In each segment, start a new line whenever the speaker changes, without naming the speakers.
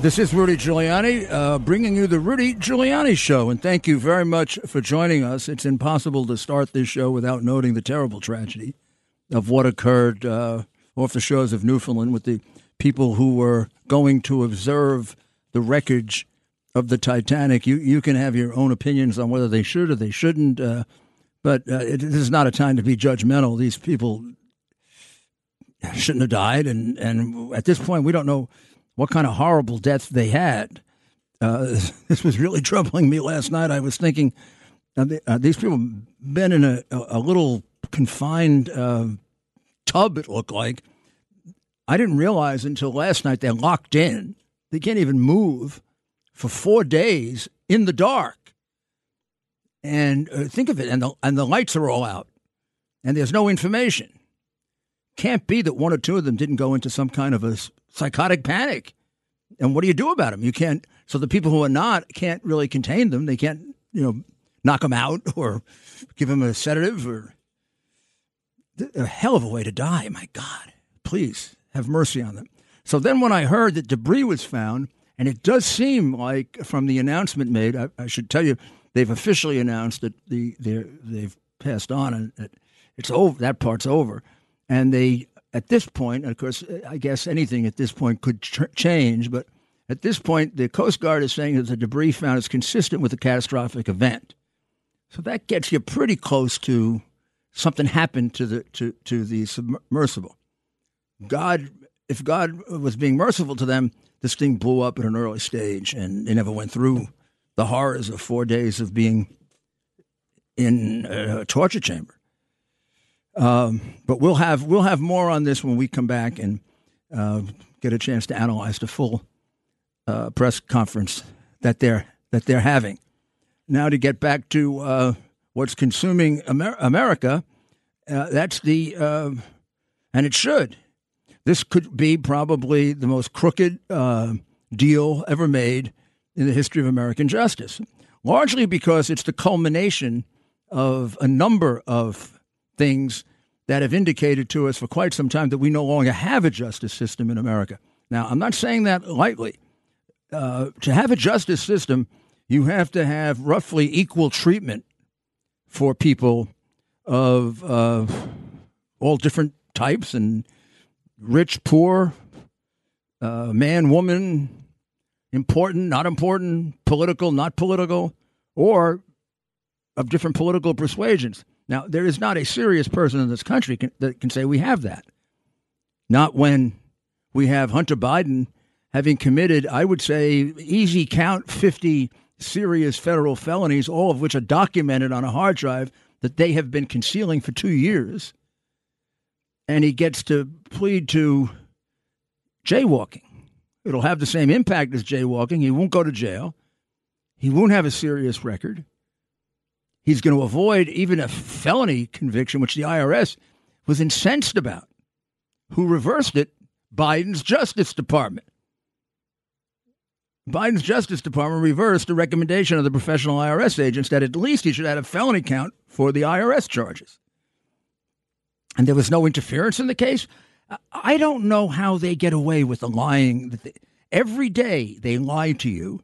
This is Rudy Giuliani, uh, bringing you the Rudy Giuliani Show, and thank you very much for joining us. It's impossible to start this show without noting the terrible tragedy of what occurred uh, off the shores of Newfoundland with the people who were going to observe the wreckage of the Titanic. You you can have your own opinions on whether they should or they shouldn't, uh, but uh, it, this is not a time to be judgmental. These people shouldn't have died, and and at this point, we don't know what kind of horrible death they had. Uh, this was really troubling me last night. I was thinking, uh, these people been in a, a little confined uh, tub, it looked like. I didn't realize until last night they're locked in. They can't even move for four days in the dark. And uh, think of it, and the, and the lights are all out, and there's no information. Can't be that one or two of them didn't go into some kind of a psychotic panic. And what do you do about them? You can't. So the people who are not can't really contain them. They can't, you know, knock them out or give them a sedative or a hell of a way to die. My God, please have mercy on them. So then, when I heard that debris was found, and it does seem like from the announcement made, I, I should tell you, they've officially announced that the they've passed on and it's over. That part's over, and they at this point, of course, I guess anything at this point could tr- change, but at this point, the Coast Guard is saying that the debris found is consistent with a catastrophic event. So that gets you pretty close to something happened to the to, to the submersible. God, if God was being merciful to them, this thing blew up at an early stage, and they never went through the horrors of four days of being in a torture chamber. Um, but we'll have we'll have more on this when we come back and uh, get a chance to analyze the full uh, press conference that they're that they're having. Now to get back to uh, what's consuming Amer- America, uh, that's the uh, and it should. This could be probably the most crooked uh, deal ever made in the history of American justice, largely because it's the culmination of a number of things that have indicated to us for quite some time that we no longer have a justice system in America. Now, I'm not saying that lightly. Uh, to have a justice system, you have to have roughly equal treatment for people of uh, all different types and rich, poor, uh, man, woman, important, not important, political, not political, or of different political persuasions. Now, there is not a serious person in this country can, that can say we have that. Not when we have Hunter Biden having committed, I would say, easy count 50 serious federal felonies, all of which are documented on a hard drive that they have been concealing for two years. And he gets to plead to jaywalking. It'll have the same impact as jaywalking. He won't go to jail. He won't have a serious record. He's going to avoid even a felony conviction, which the IRS was incensed about. Who reversed it? Biden's Justice Department. Biden's Justice Department reversed the recommendation of the professional IRS agents that at least he should add a felony count for the IRS charges. And there was no interference in the case. I don't know how they get away with the lying. Every day they lie to you,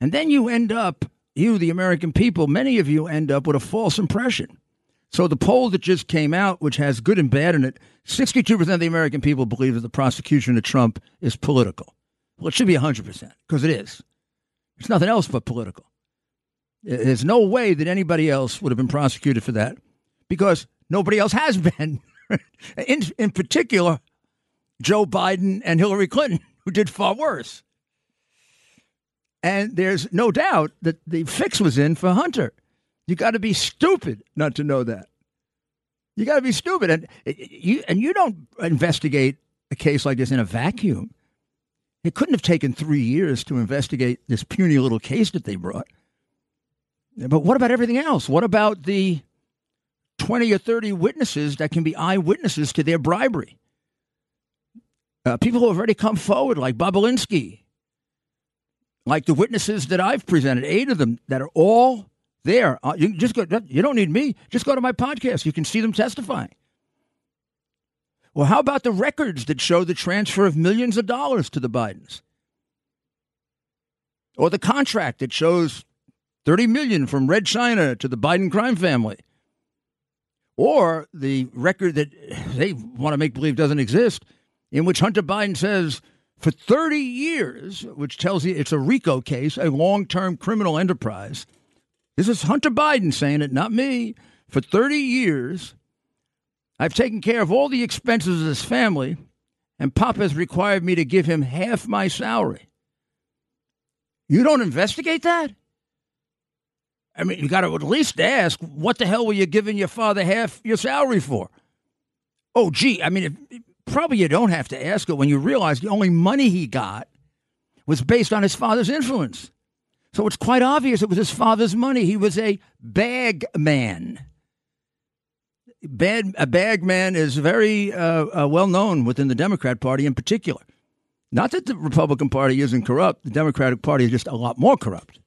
and then you end up you, the American people, many of you end up with a false impression. So the poll that just came out, which has good and bad in it, 62% of the American people believe that the prosecution of Trump is political. Well, it should be 100% because it is. It's nothing else but political. There's no way that anybody else would have been prosecuted for that because nobody else has been. in, in particular, Joe Biden and Hillary Clinton, who did far worse. And there's no doubt that the fix was in for Hunter. You got to be stupid not to know that. You got to be stupid, and you and you don't investigate a case like this in a vacuum. It couldn't have taken three years to investigate this puny little case that they brought. But what about everything else? What about the 20 or 30 witnesses that can be eyewitnesses to their bribery? Uh, people who have already come forward, like Bobulinski, like the witnesses that I've presented, eight of them that are all there. Uh, you just go. You don't need me. Just go to my podcast. You can see them testifying. Well, how about the records that show the transfer of millions of dollars to the Bidens? or the contract that shows 30 million from Red China to the Biden crime family, or the record that they want to make believe doesn't exist, in which Hunter Biden says for 30 years, which tells you it's a RICO case, a long term criminal enterprise. This is Hunter Biden saying it, not me. For 30 years, I've taken care of all the expenses of this family, and Pop has required me to give him half my salary. You don't investigate that? I mean, you got to at least ask, what the hell were you giving your father half your salary for? Oh, gee, I mean, if, probably you don't have to ask it when you realize the only money he got was based on his father's influence. So it's quite obvious it was his father's money. He was a bag man. Bad, a bag man is very uh, uh, well known within the Democrat Party in particular. Not that the Republican Party isn't corrupt, the Democratic Party is just a lot more corrupt.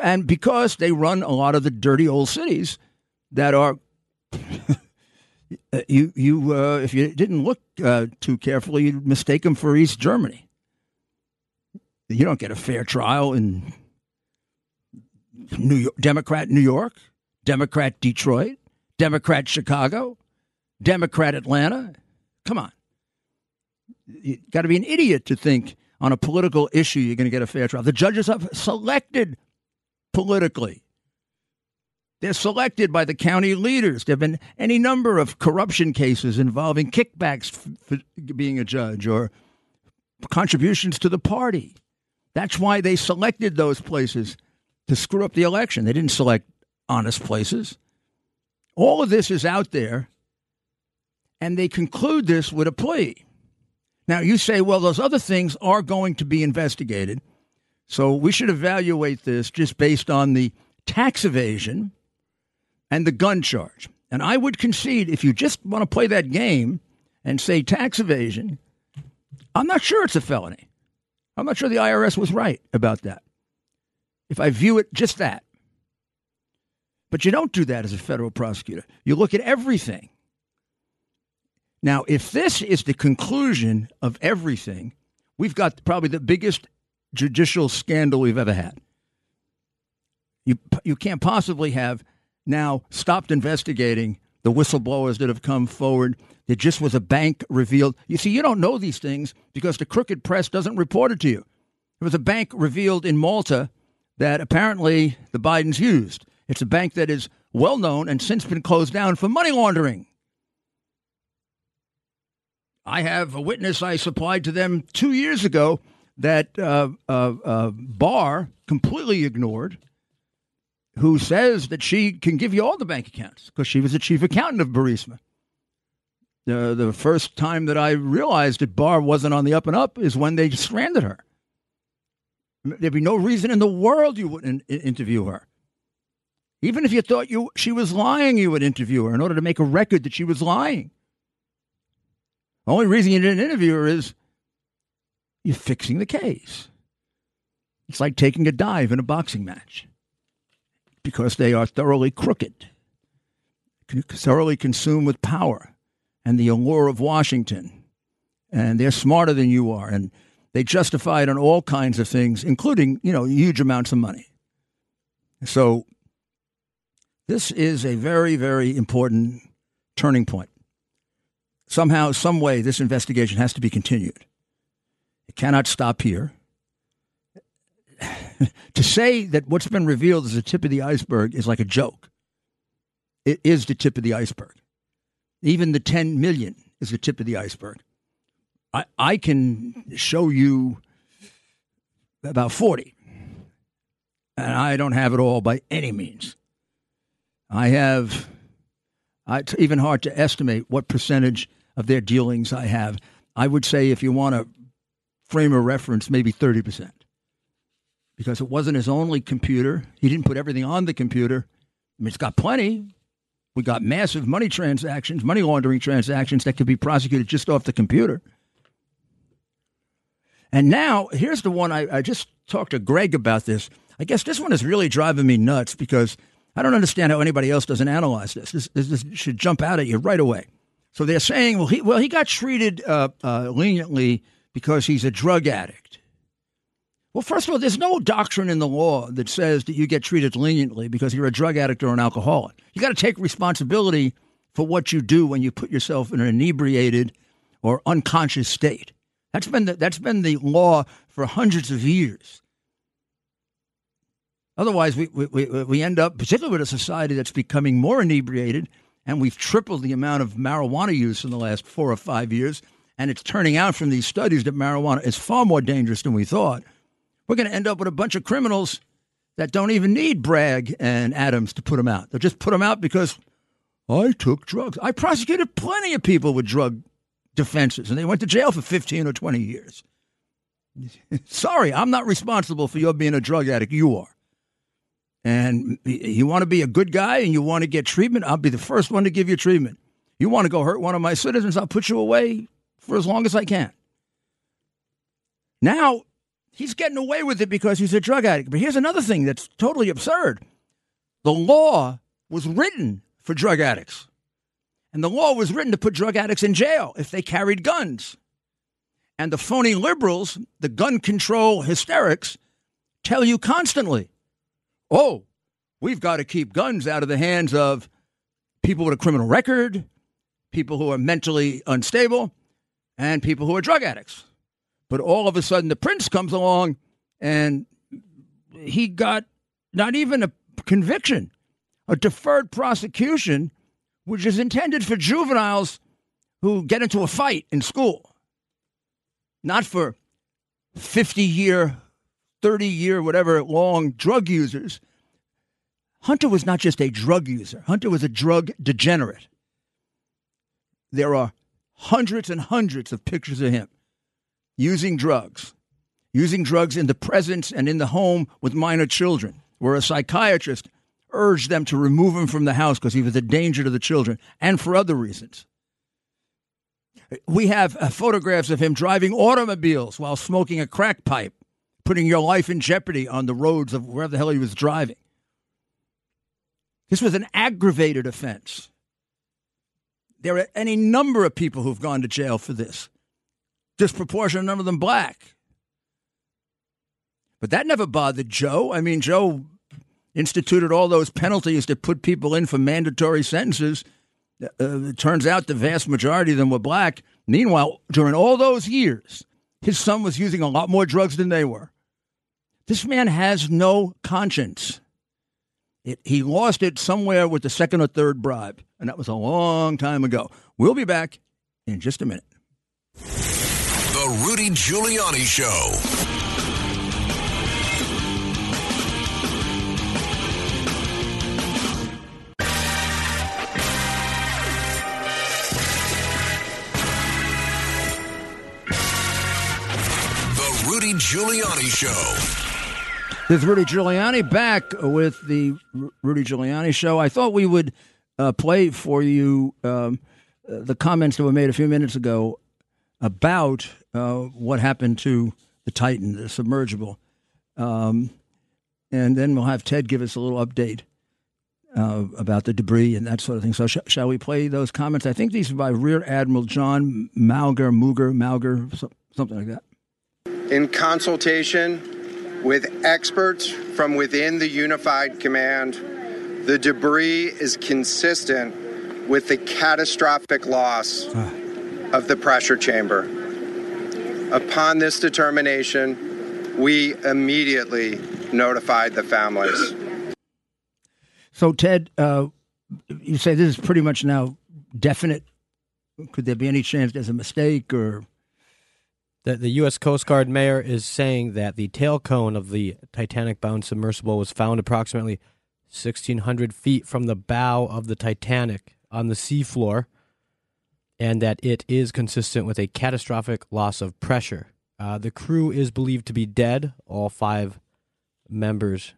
And because they run a lot of the dirty old cities that are, you, you uh, if you didn't look uh, too carefully, you'd mistake them for East Germany. You don't get a fair trial in New York, Democrat New York, Democrat Detroit, Democrat Chicago, Democrat Atlanta. Come on. You got to be an idiot to think on a political issue you're going to get a fair trial. The judges have selected politically. They're selected by the county leaders. There have been any number of corruption cases involving kickbacks for being a judge or contributions to the party. That's why they selected those places to screw up the election. They didn't select honest places. All of this is out there, and they conclude this with a plea. Now, you say, well, those other things are going to be investigated. So we should evaluate this just based on the tax evasion and the gun charge. And I would concede if you just want to play that game and say tax evasion, I'm not sure it's a felony. I'm not sure the IRS was right about that. If I view it just that. But you don't do that as a federal prosecutor. You look at everything. Now, if this is the conclusion of everything, we've got probably the biggest judicial scandal we've ever had. You, you can't possibly have now stopped investigating the whistleblowers that have come forward. It just was a bank revealed. You see, you don't know these things because the crooked press doesn't report it to you. There was a bank revealed in Malta that apparently the Bidens used. It's a bank that is well known and since been closed down for money laundering. I have a witness I supplied to them two years ago that uh, uh, uh, Barr completely ignored, who says that she can give you all the bank accounts because she was the chief accountant of Burisma. The, the first time that I realized that Barr wasn't on the up and up is when they stranded her. There'd be no reason in the world you wouldn't interview her. Even if you thought you she was lying, you would interview her in order to make a record that she was lying. The only reason you didn't interview her is you're fixing the case. It's like taking a dive in a boxing match because they are thoroughly crooked, thoroughly consumed with power and the allure of Washington. And they're smarter than you are. And they justify it on all kinds of things, including, you know, huge amounts of money. So this is a very, very important turning point. Somehow, some way, this investigation has to be continued. It cannot stop here. to say that what's been revealed is the tip of the iceberg is like a joke. It is the tip of the iceberg. Even the 10 million is the tip of the iceberg. I, I can show you about 40. And I don't have it all by any means. I have, it's even hard to estimate what percentage of their dealings I have. I would say if you want to frame a reference, maybe 30%. Because it wasn't his only computer. He didn't put everything on the computer. I mean, it's got plenty. We got massive money transactions, money laundering transactions that could be prosecuted just off the computer. And now, here's the one I, I just talked to Greg about this. I guess this one is really driving me nuts because I don't understand how anybody else doesn't analyze this. This, this, this should jump out at you right away. So they're saying, well, he, well, he got treated uh, uh, leniently because he's a drug addict. Well, first of all, there's no doctrine in the law that says that you get treated leniently because you're a drug addict or an alcoholic. You got to take responsibility for what you do when you put yourself in an inebriated or unconscious state. That's been the, that's been the law for hundreds of years. Otherwise, we, we, we end up, particularly with a society that's becoming more inebriated, and we've tripled the amount of marijuana use in the last four or five years. And it's turning out from these studies that marijuana is far more dangerous than we thought we're going to end up with a bunch of criminals that don't even need Bragg and Adams to put them out. They'll just put them out because I took drugs. I prosecuted plenty of people with drug defenses, and they went to jail for 15 or 20 years. Sorry, I'm not responsible for your being a drug addict. You are. And you want to be a good guy and you want to get treatment, I'll be the first one to give you treatment. You want to go hurt one of my citizens, I'll put you away for as long as I can. Now, He's getting away with it because he's a drug addict. But here's another thing that's totally absurd the law was written for drug addicts. And the law was written to put drug addicts in jail if they carried guns. And the phony liberals, the gun control hysterics, tell you constantly, oh, we've got to keep guns out of the hands of people with a criminal record, people who are mentally unstable, and people who are drug addicts. But all of a sudden, the prince comes along and he got not even a conviction, a deferred prosecution, which is intended for juveniles who get into a fight in school, not for 50 year, 30 year, whatever long drug users. Hunter was not just a drug user, Hunter was a drug degenerate. There are hundreds and hundreds of pictures of him using drugs, using drugs in the presence and in the home with minor children, where a psychiatrist urged them to remove him from the house because he was a danger to the children and for other reasons. We have uh, photographs of him driving automobiles while smoking a crack pipe, putting your life in jeopardy on the roads of wherever the hell he was driving. This was an aggravated offense. There are any number of people who've gone to jail for this disproportionate number of them black. But that never bothered Joe. I mean, Joe instituted all those penalties to put people in for mandatory sentences. Uh, it turns out the vast majority of them were black. Meanwhile, during all those years, his son was using a lot more drugs than they were. This man has no conscience. It, he lost it somewhere with the second or third bribe, and that was a long time ago. We'll be back in just a minute.
The Rudy Giuliani Show. The Rudy Giuliani Show.
This is Rudy Giuliani back with the Rudy Giuliani Show. I thought we would uh, play for you um, uh, the comments that were made a few minutes ago about uh, what happened to the Titan, the submergible. Um, and then we'll have Ted give us a little update uh, about the debris and that sort of thing. So, sh- shall we play those comments? I think these are by Rear Admiral John Mauger, Muger, Mauger, so- something like that.
In consultation with experts from within the Unified Command, the debris is consistent with the catastrophic loss ah. of the pressure chamber. Upon this determination, we immediately notified the families.
So, Ted, uh, you say this is pretty much now definite. Could there be any chance there's a mistake or?
The, the U.S. Coast Guard mayor is saying that the tail cone of the Titanic bound submersible was found approximately 1,600 feet from the bow of the Titanic on the seafloor and that it is consistent with a catastrophic loss of pressure. Uh, the crew is believed to be dead. All five members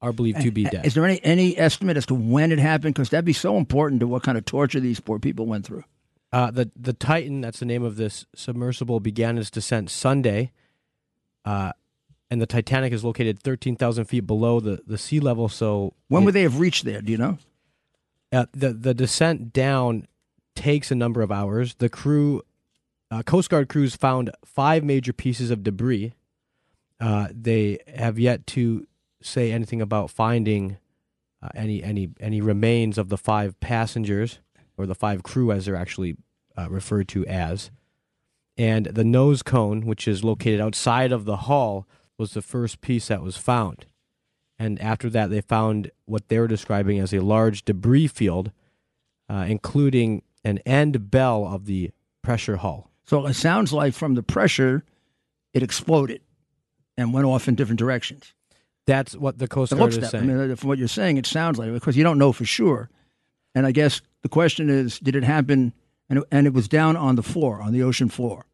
are believed to be dead.
Is there any, any estimate as to when it happened? Because that'd be so important to what kind of torture these poor people went through.
Uh, the the Titan, that's the name of this submersible, began its descent Sunday, uh, and the Titanic is located thirteen thousand feet below the, the sea level. So
when it, would they have reached there? Do you know?
Uh, the the descent down takes a number of hours. The crew, uh, Coast Guard crews found five major pieces of debris, Uh, they have yet to say anything about finding uh, any any any remains of the five passengers or the five crew, as they're actually uh, referred to as. And the nose cone, which is located outside of the hull, was the first piece that was found. And after that, they found what they were describing as a large debris field, uh, including an end bell of the pressure hull.
So it sounds like from the pressure, it exploded and went off in different directions.
That's what the Coast
It
Guard is
that. I mean, from what you're saying, it sounds like because you don't know for sure. And I guess the question is, did it happen? And it, and it was down on the floor, on the ocean floor.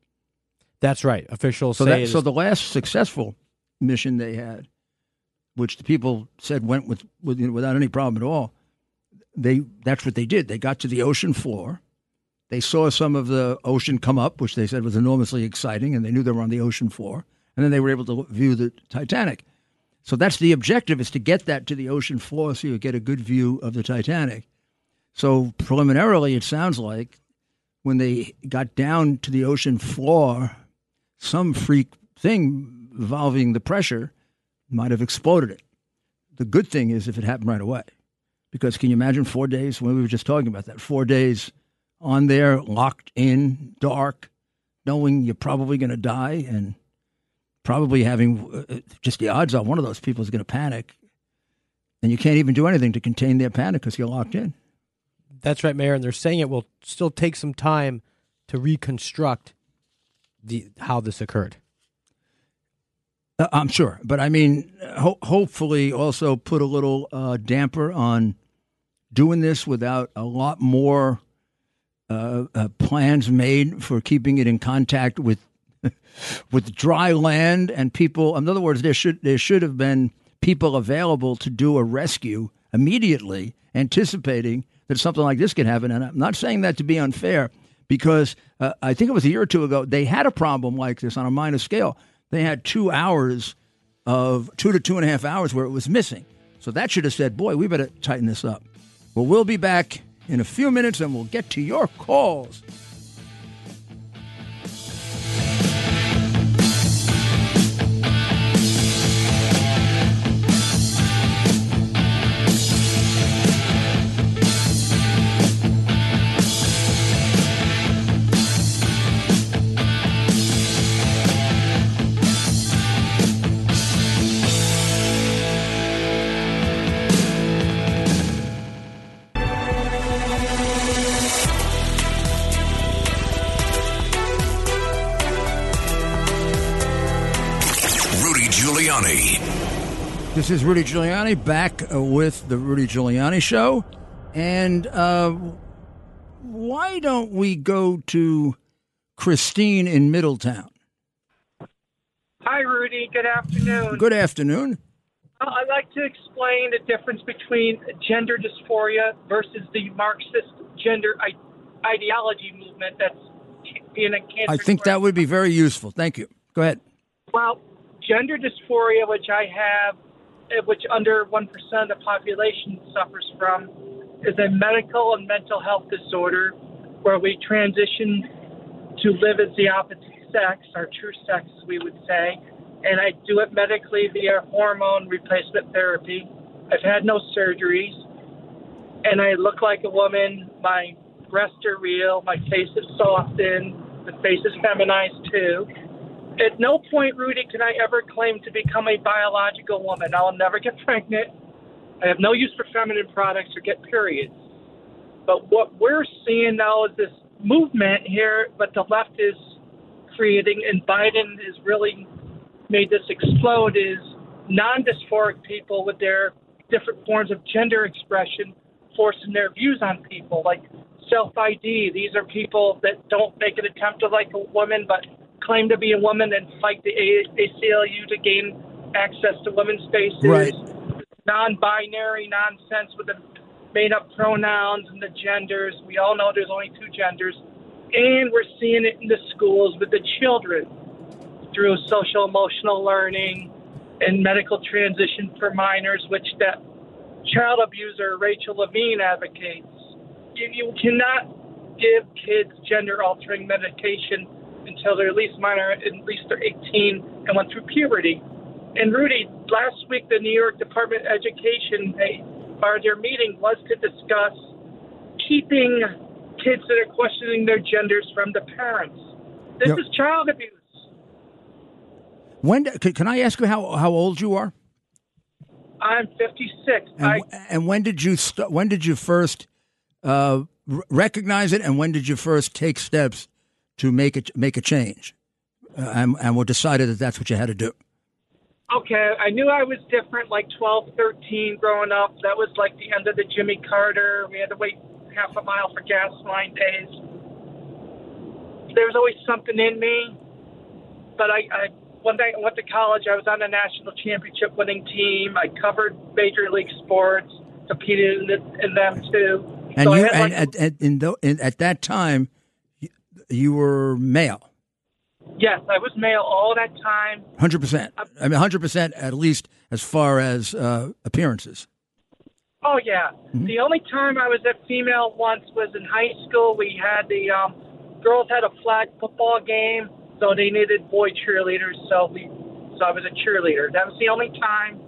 That's right. Officials
So
say
that so the last successful mission they had, which the people said went with, with you know, without any problem at all, they that's what they did. They got to the ocean floor. They saw some of the ocean come up, which they said was enormously exciting, and they knew they were on the ocean floor. And then they were able to view the Titanic. So that's the objective: is to get that to the ocean floor, so you get a good view of the Titanic. So preliminarily, it sounds like when they got down to the ocean floor, some freak thing involving the pressure might have exploded it. The good thing is if it happened right away. Because can you imagine four days when we were just talking about that? Four days on there, locked in, dark, knowing you're probably going to die and probably having uh, just the odds are one of those people is going to panic. And you can't even do anything to contain their panic because you're locked in.
That's right, Mayor. And they're saying it will still take some time to reconstruct the how this occurred.
Uh, I'm sure, but I mean, ho- hopefully, also put a little uh, damper on doing this without a lot more uh, uh, plans made for keeping it in contact with with dry land and people. In other words, there should there should have been people available to do a rescue immediately, anticipating that something like this could happen. And I'm not saying that to be unfair, because uh, I think it was a year or two ago they had a problem like this on a minor scale. They had two hours of two to two and a half hours where it was missing. So that should have said, "Boy, we better tighten this up." Well, we'll be back in a few minutes, and we'll get to your calls. This is Rudy Giuliani back uh, with the Rudy Giuliani Show. And uh, why don't we go to Christine in Middletown?
Hi, Rudy. Good afternoon.
Good afternoon.
I'd like to explain the difference between gender dysphoria versus the Marxist gender I- ideology movement that's being a cancer.
I think that would be very useful. Thank you. Go ahead.
Well, gender dysphoria, which I have, Uh, which under 1% of the population suffers from, is a medical and mental health disorder where we transition to live as the opposite sex, our true sex, as we would say. And I do it medically via hormone replacement therapy. I've had no surgeries. And I look like a woman. My breasts are real. My face is softened. The face is feminized too. At no point, Rudy, can I ever claim to become a biological woman. I'll never get pregnant. I have no use for feminine products or get periods. But what we're seeing now is this movement here, but the left is creating, and Biden has really made this explode, is non dysphoric people with their different forms of gender expression forcing their views on people, like self ID. These are people that don't make an attempt to like a woman, but claim to be a woman and fight the ACLU to gain access to women's spaces.
Right.
Non-binary nonsense with the made-up pronouns and the genders. We all know there's only two genders, and we're seeing it in the schools with the children through social emotional learning and medical transition for minors, which that child abuser Rachel Levine advocates. You, you cannot give kids gender altering medication until they're at least minor, at least they're 18 and went through puberty. And Rudy, last week the New York Department of Education, they, or their meeting was to discuss keeping kids that are questioning their genders from the parents. This
Yep.
is child abuse.
When can can I ask you how how old you are?
I'm 56.
And,
I,
and when did you st- when did you first uh, r- recognize it, and when did you first take steps to make it make a change, uh, and and were decided that that's what you had to do?
okay, I knew I was different like 12, 13 growing up. That was like the end of the Jimmy Carter. We had to wait half a mile for gas line days. There was always something in me. But I, I one day I went to college. I was on a national championship winning team. I covered major league sports, competed in, the, in them too.
And
So I
you
had,
and
like,
at, at, in tho- in, at that time, you, were male,
yes, I was male all that time.
hundred percent. I mean, hundred percent at least as far as uh, appearances.
Oh yeah. The only time I was at female once was in high school. We had the um, girls had a flag football game, so they needed boy cheerleaders. So we, so I was a cheerleader. That was the only time.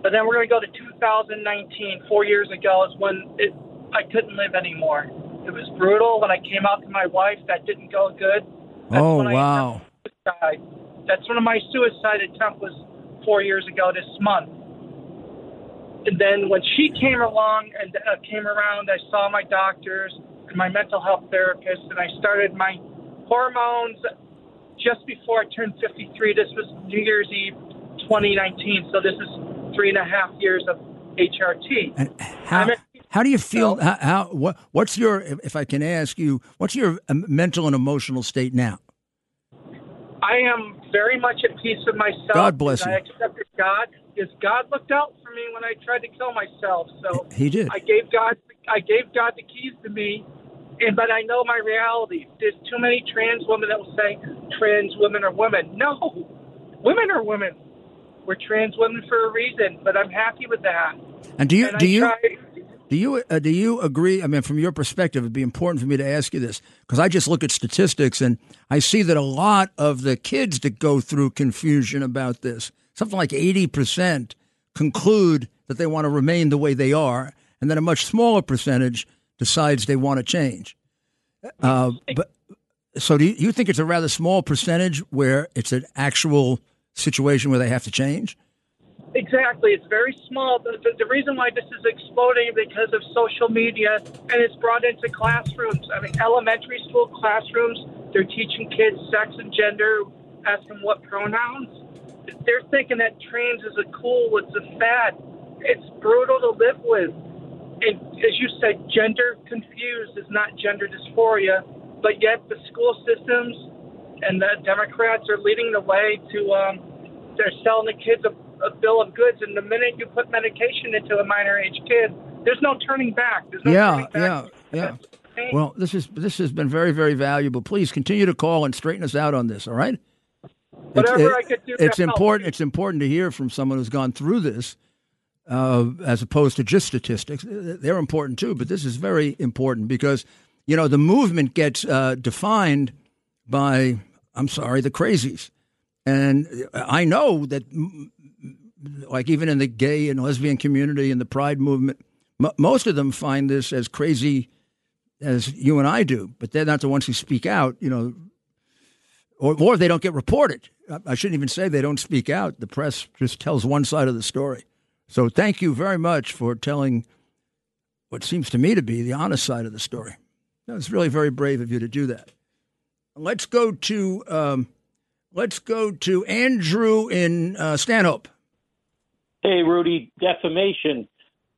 But then we're going to go to 2019. Four years ago is when it I couldn't live anymore. It was brutal. When I came out to my wife, that didn't go good. That's
oh wow!
That's when my suicide attempt was four years ago this month. And then when she came along and uh, came around, I saw my doctors and my mental health therapist, and I started my hormones just before I turned 53. This was New Year's Eve 2019, so this is three and a half years of HRT.
And how how do you feel?
So-
How, how what what's your if I can ask you what's your um, mental and emotional state now?
I am very much at peace with myself.
God bless you.
I accepted God because God looked out for me when I tried to kill myself. So
He did.
I gave God I gave God the keys to me, and but I know my reality. There's too many trans women that will say trans women are women. No, women are women. We're trans women for a reason, but I'm happy with that.
And do you
And
do
I
you
try,
do you uh, do you agree? I mean, from your perspective, it'd be important for me to ask you this because I just look at statistics and I see that a lot of the kids that go through confusion about this, something like eighty percent, conclude that they want to remain the way they are, and then a much smaller percentage decides they want to change. Uh, but so, do you, you think it's a rather small percentage where it's an actual situation where they have to change?
Exactly. It's very small. The, the, the reason why this is exploding because of social media and it's brought into classrooms. I mean, elementary school classrooms, they're teaching kids sex and gender, asking what pronouns. They're thinking that trans is a cool, it's a fad. It's brutal to live with. And as you said, gender confused is not gender dysphoria, but yet the school systems and the Democrats are leading the way to, um, they're selling the kids a a bill of goods, and the minute you put medication into a minor age kid, there's no turning back. There's no
Yeah,
turning back.
yeah, yeah.
That's the thing.
Well, this is this has been very very valuable. Please continue to call and straighten us out on this. All right.
Whatever
It's-
I could do
It's
help.
important. It's important to hear from someone who's gone through this, uh, as opposed to just statistics. They're important too, but this is very important because you know the movement gets uh, defined by I'm sorry the crazies, and I know that like even in the gay and lesbian community and the pride movement, m- most of them find this as crazy as you and I do, but they're not the ones who speak out, you know, or, or they don't get reported. I- I shouldn't even say they don't speak out. The press just tells one side of the story. So thank you very much for telling what seems to me to be the honest side of the story. That was really very brave of you to do that. Let's go to um, let's go to Andrew in uh, Stanhope.
Hey, Rudy, defamation.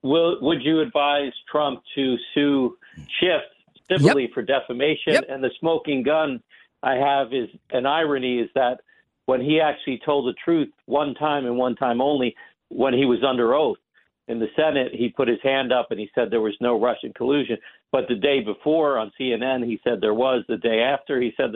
Will would you advise Trump to sue Schiff civilly for defamation?
Yep.
And the smoking gun I have is an irony is that when he actually told the truth one time and one time only, when he was under oath in the Senate, he put his hand up and he said there was no Russian collusion. But the day before on CNN, he said there was. The day after, he said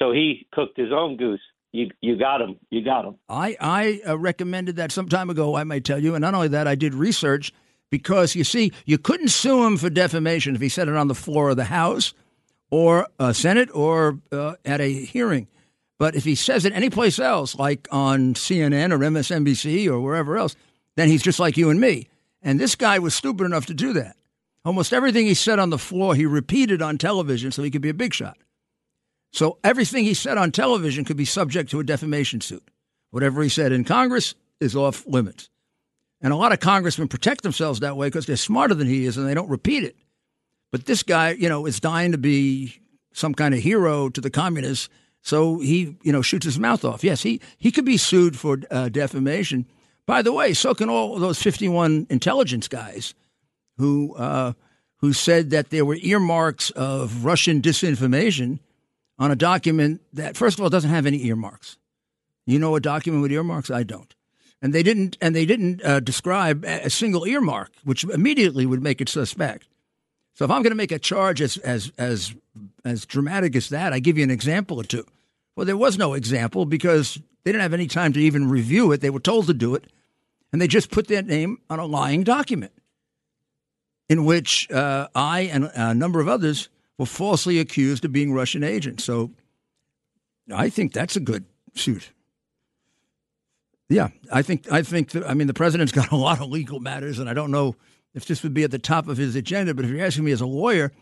so. He cooked his own goose. You you got him. You got him.
I I uh, recommended that some time ago. I may tell you, and not only that, I did research because you see, you couldn't sue him for defamation if he said it on the floor of the House or uh, Senate or uh, at a hearing. But if he says it anyplace else, like on CNN or MSNBC or wherever else, then he's just like you and me. And this guy was stupid enough to do that. Almost everything he said on the floor, he repeated on television so he could be a big shot. So everything he said on television could be subject to a defamation suit. Whatever he said in Congress is off limits. And a lot of congressmen protect themselves that way because they're smarter than he is and they don't repeat it. But this guy, you know, is dying to be some kind of hero to the communists so he, you know, shoots his mouth off. Yes, he, he could be sued for uh, defamation. By the way, so can all those 51 intelligence guys who, uh, who said that there were earmarks of Russian disinformation on a document that, first of all, doesn't have any earmarks. You know a document with earmarks? I don't. And they didn't, and they didn't uh, describe a single earmark, which immediately would make it suspect. So if I'm going to make a charge as as as as dramatic as that, I give you an example or two. Well, there was no example because they didn't have any time to even review it. They were told to do it, and they just put their name on a lying document in which uh, I and a number of others were falsely accused of being Russian agents. So I think that's a good suit. Yeah, I think I think that, I mean the president's got a lot of legal matters, and I don't know if this would be at the top of his agenda. But if you're asking me as a lawyer,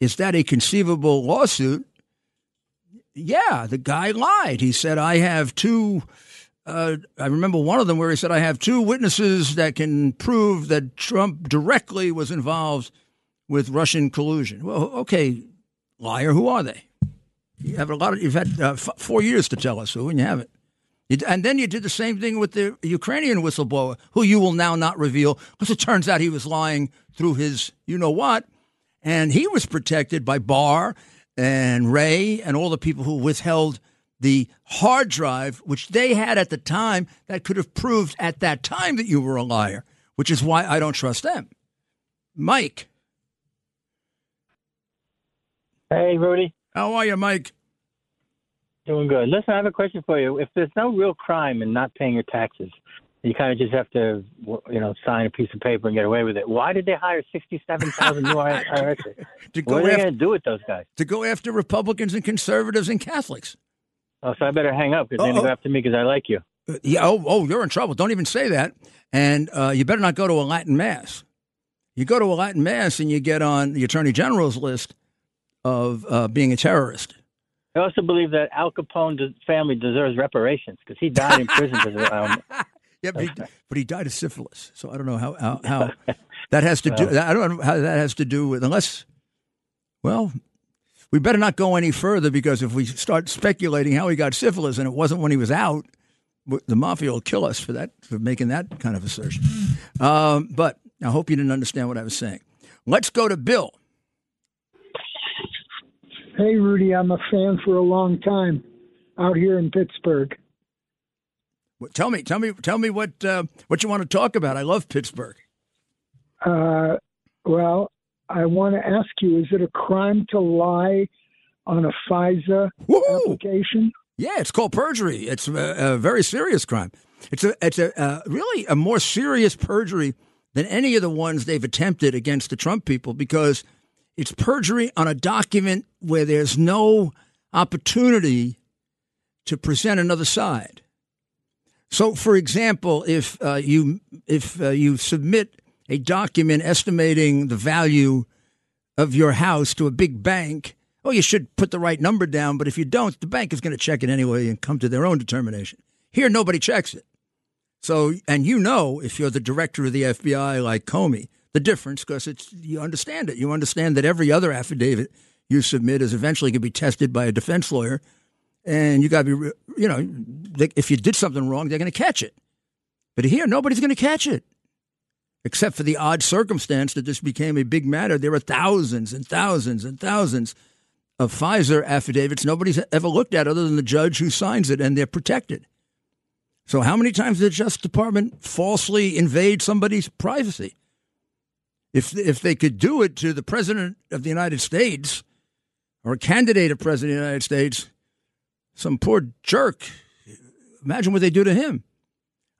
is that a conceivable lawsuit? Yeah, the guy lied. He said, I have two. Uh, I remember one of them where he said, I have two witnesses that can prove that Trump directly was involved with Russian collusion. Well, okay, liar, who are they? You have a lot of, you've had uh, f- four years to tell us who, and you haven't. And then you did the same thing with the Ukrainian whistleblower, who you will now not reveal because it turns out he was lying through his you know what. And he was protected by Barr and Wray and all the people who withheld the hard drive, which they had at the time, that could have proved at that time that you were a liar, which is why I don't trust them. Mike.
Hey, Rudy.
How are you, Mike?
Doing good. Listen, I have a question for you. If there's no real crime in not paying your taxes, you kind of just have to, you know, sign a piece of paper and get away with it. Why did they hire sixty-seven thousand new IRS?
to go
what are they
after,
going to do with those guys?
To go after Republicans and conservatives and Catholics.
Oh, so I better hang up because they're going to go after me because I like you.
Uh, yeah. Oh, oh, you're in trouble. Don't even say that. And uh, you better not go to a Latin mass. You go to a Latin mass and you get on the Attorney General's list of uh, being a terrorist.
I also believe that Al Capone's family deserves reparations because he died in prison. um,
yeah, but he, but he, died of syphilis. So I don't know how how, how that has to do. I don't know how that has to do with unless. Well, we better not go any further because if we start speculating how he got syphilis and it wasn't when he was out, the mafia will kill us for that for making that kind of assertion. Um, but I hope you didn't understand what I was saying. Let's go to Bill.
Hey, Rudy, I'm a fan for a long time out here in Pittsburgh.
Well, tell me, tell me, tell me what uh, what you want to talk about. I love Pittsburgh.
Uh, well, I want to ask you: Is it a crime to lie on a FISA
Woo-hoo!
application?
Yeah, it's called perjury. It's a, a very serious crime. It's a it's a uh, really a more serious perjury than any of the ones they've attempted against the Trump people because it's perjury on a document where there's no opportunity to present another side. So, for example, if uh, you if uh, you submit a document estimating the value of your house to a big bank, oh, you should put the right number down. But if you don't, the bank is going to check it anyway and come to their own determination. Here, nobody checks it. So, and you know, if you're the director of the FBI like Comey, the difference because it's you understand it. You understand that every other affidavit you submit is eventually going to be tested by a defense lawyer, and you got to be, you know, if you did something wrong, they're going to catch it. But here, nobody's going to catch it, except for the odd circumstance that this became a big matter. There are thousands and thousands and thousands of FISA affidavits nobody's ever looked at other than the judge who signs it, and they're protected. So, how many times did the Justice Department falsely invade somebody's privacy? If if they could do it to the president of the United States or a candidate of president of the United States, some poor jerk, imagine what they do to him.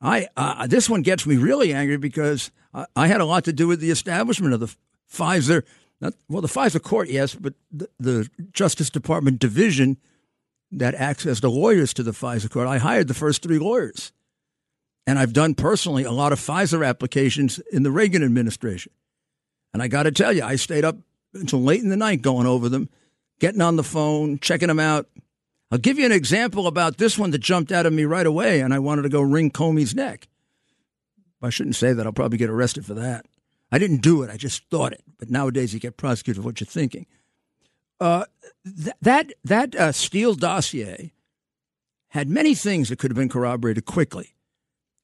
I uh, this one gets me really angry because I, I, had a lot to do with the establishment of the FISA. Not, well, the FISA court, yes, but the, the Justice Department division that acts as the lawyers to the FISA court. I hired the first three lawyers. And I've done personally a lot of FISA applications in the Reagan administration. And I got to tell you, I stayed up until late in the night going over them, getting on the phone, checking them out. I'll give you an example about this one that jumped out of me right away, and I wanted to go wring Comey's neck. I shouldn't say that. I'll probably get arrested for that. I didn't do it. I just thought it. But nowadays, you get prosecuted for what you're thinking. Uh, th- that that uh, Steele dossier had many things that could have been corroborated quickly.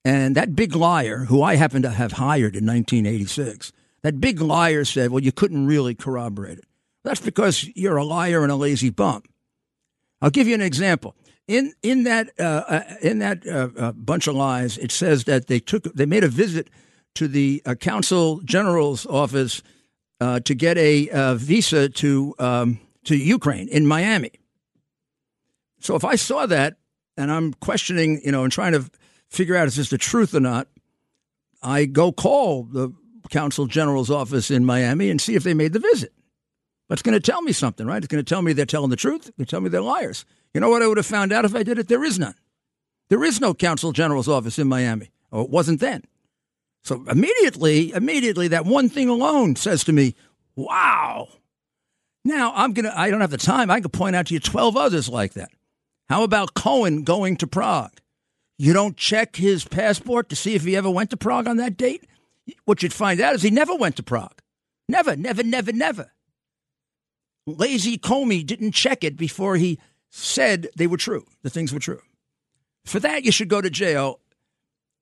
And that big liar, who I happen to have hired in 1986, that big liar said, well, you couldn't really corroborate it. That's because you're a liar and a lazy bum. I'll give you an example. In in that uh, uh, in that uh, uh bunch of lies, it says that they took they made a visit to the uh, consul general's office uh, to get a visa to um, to Ukraine in Miami. So if I saw that and I'm questioning, you know, and trying to figure out is this the truth or not, I go call the consul general's office in Miami and see if they made the visit. That's going to tell me something, right? It's going to tell me they're telling the truth. It's going to tell me they're liars. You know what I would have found out if I did it? There is none. There is no consul general's office in Miami, or it wasn't then. So immediately, immediately, that one thing alone says to me, wow. Now I'm going to, I don't have the time. I could point out to you 12 others like that. How about Cohen going to Prague? You don't check his passport to see if he ever went to Prague on that date? What you'd find out is he never went to Prague. Never, never, never, never. Lazy Comey didn't check it before he said they were true, the things were true. For that, you should go to jail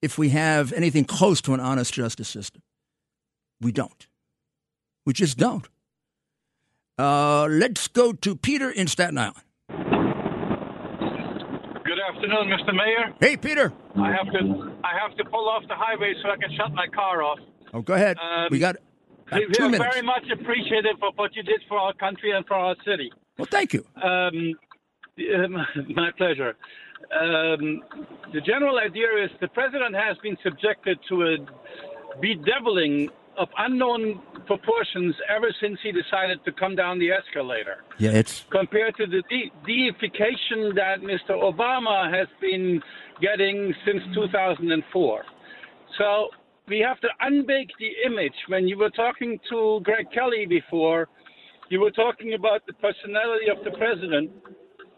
if we have anything close to an honest justice system. We don't. We just don't. Uh, let's go to Peter in Staten Island.
Afternoon, Mr. Mayor.
Hey, Peter.
I have to I have to pull off the highway so I can shut my car off.
Oh, go ahead. Um, we got, got
we
two
are
minutes.
very much appreciative of what you did for our country and for our city.
Well, thank you.
Um, my pleasure. Um, the general idea is the president has been subjected to a bedeviling of unknown proportions ever since he decided to come down the escalator.
Yeah, it's
compared to the de- deification that Mr. Obama has been getting since 2004. So we have to unbake the image. When you were talking to Greg Kelly before, you were talking about the personality of the president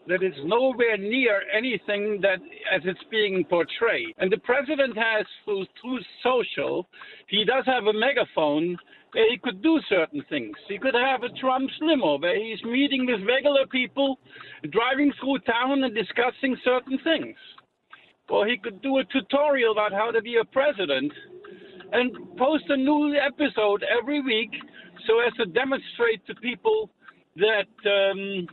that is nowhere near anything that as it's being portrayed. And the president has through, through social, he does have a megaphone where he could do certain things. He could have a Trump limo where he's meeting with regular people, driving through town and discussing certain things. Or he could do a tutorial about how to be a president and post a new episode every week so as to demonstrate to people that um,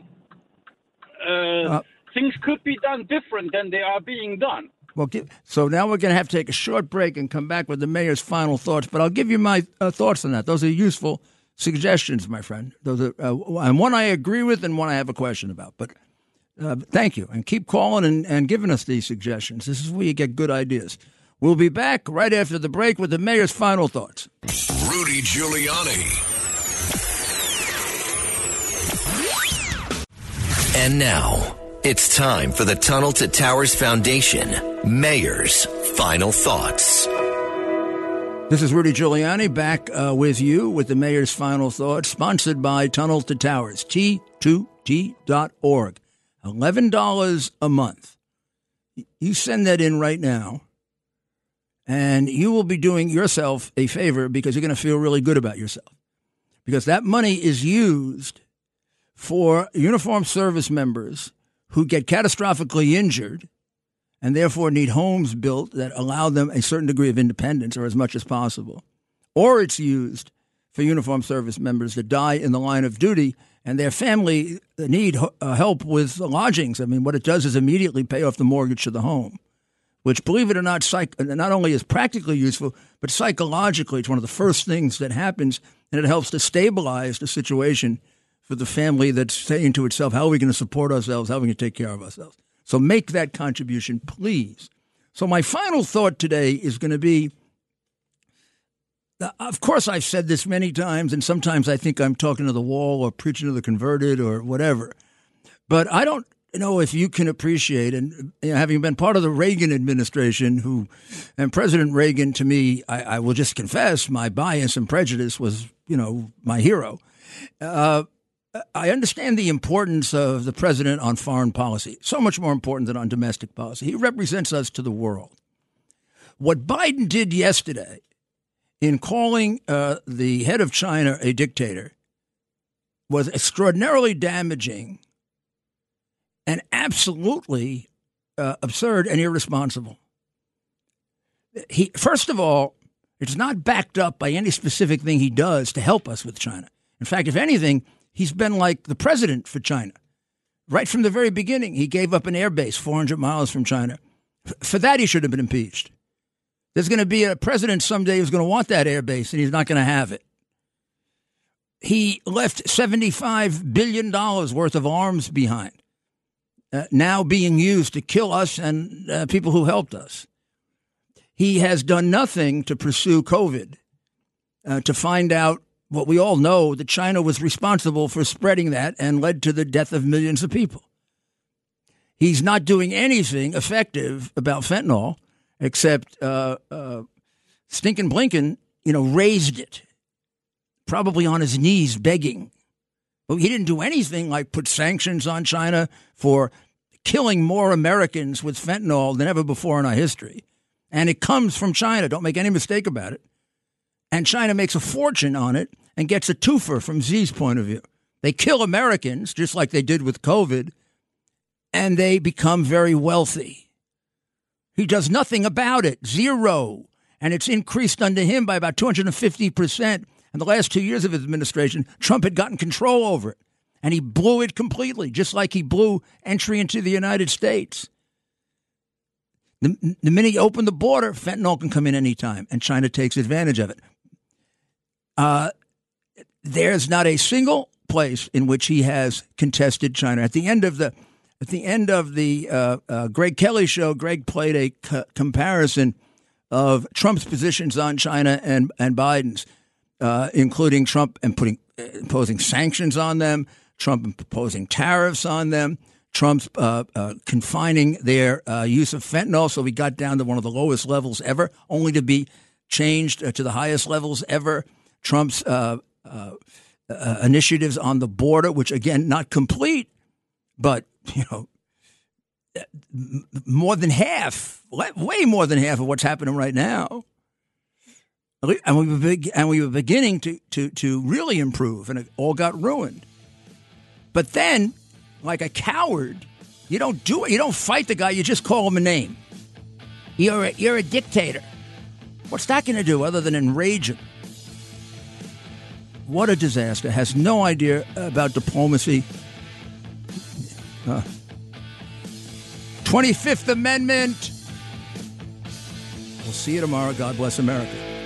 uh, uh, things could be done different than they are being done.
Well, so now we're going to have to take a short break and come back with the mayor's final thoughts. But I'll give you my uh, thoughts on that. Those are useful suggestions, my friend. Those are uh, and one I agree with and one I have a question about. But uh, thank you, and keep calling and, and giving us these suggestions. This is where you get good ideas. We'll be back right after the break with the mayor's final thoughts.
Rudy Giuliani. And now, it's time for the Tunnel to Towers Foundation Mayor's Final Thoughts.
This is Rudy Giuliani back uh, with you with the Mayor's Final Thoughts, sponsored by Tunnel to Towers, T2T.org. $11 a month. You send that in right now, and you will be doing yourself a favor because you're going to feel really good about yourself. Because that money is used for uniformed service members who get catastrophically injured and therefore need homes built that allow them a certain degree of independence or as much as possible. Or it's used for uniformed service members that die in the line of duty and their family need uh, help with lodgings. I mean, what it does is immediately pay off the mortgage to the home, which, believe it or not, psych- not only is practically useful, but psychologically, it's one of the first things that happens, and it helps to stabilize the situation for the family that's saying to itself, how are we going to support ourselves? How are we going to take care of ourselves? So make that contribution, please. So my final thought today is going to be of course, I've said this many times, and sometimes I think I'm talking to the wall or preaching to the converted or whatever. But I don't, know if you can appreciate, and you know, having been part of the Reagan administration, who, and President Reagan, to me, I, I will just confess, my bias and prejudice was, you know, my hero. Uh, I understand the importance of the president on foreign policy, so much more important than on domestic policy. He represents us to the world. What Biden did yesterday in calling uh, the head of China a dictator was extraordinarily damaging and absolutely uh, absurd and irresponsible. He, first of all, it's not backed up by any specific thing he does to help us with China. In fact, if anything, he's been like the president for China. Right from the very beginning, he gave up an air base 400 miles from China. For that, he should have been impeached. There's going to be a president someday who's going to want that air base, and he's not going to have it. He left $75 billion worth of arms behind, uh, now being used to kill us and uh, people who helped us. He has done nothing to pursue COVID, uh, to find out what we all know that China was responsible for spreading that and led to the death of millions of people. He's not doing anything effective about fentanyl except uh, uh, Stinking Blinken, you know, raised it, probably on his knees begging. But he didn't do anything like put sanctions on China for killing more Americans with fentanyl than ever before in our history. And it comes from China. Don't make any mistake about it. And China makes a fortune on it and gets a twofer from Xi's point of view. They kill Americans, just like they did with COVID, and they become very wealthy. He does nothing about it, zero. And it's increased under him by about 250%. In the last two years of his administration, Trump had gotten control over it. And he blew it completely, just like he blew entry into the United States. The, the minute you open the border, fentanyl can come in anytime, and China takes advantage of it. Uh, there's not a single place in which he has contested China. At the end of the at the end of the uh, uh, Greg Kelly show, Greg played a comparison of Trump's positions on China and and Biden's, uh, including Trump and putting uh, imposing sanctions on them, Trump imposing tariffs on them, Trump's uh, uh, confining their use of fentanyl, so we got down to one of the lowest levels ever, only to be changed to the highest levels ever. Trump's uh, uh, uh, initiatives on the border, which again not complete, but you know, more than half, way more than half of what's happening right now. And we were, big, and we were beginning to, to, to really improve, and it all got ruined. But then, like a coward, you don't do it. You don't fight the guy. You just call him a name. You're a, you're a dictator. What's that going to do other than enrage him? What a disaster. Has no idea about diplomacy. Uh, 25th Amendment. We'll see you tomorrow. God bless America.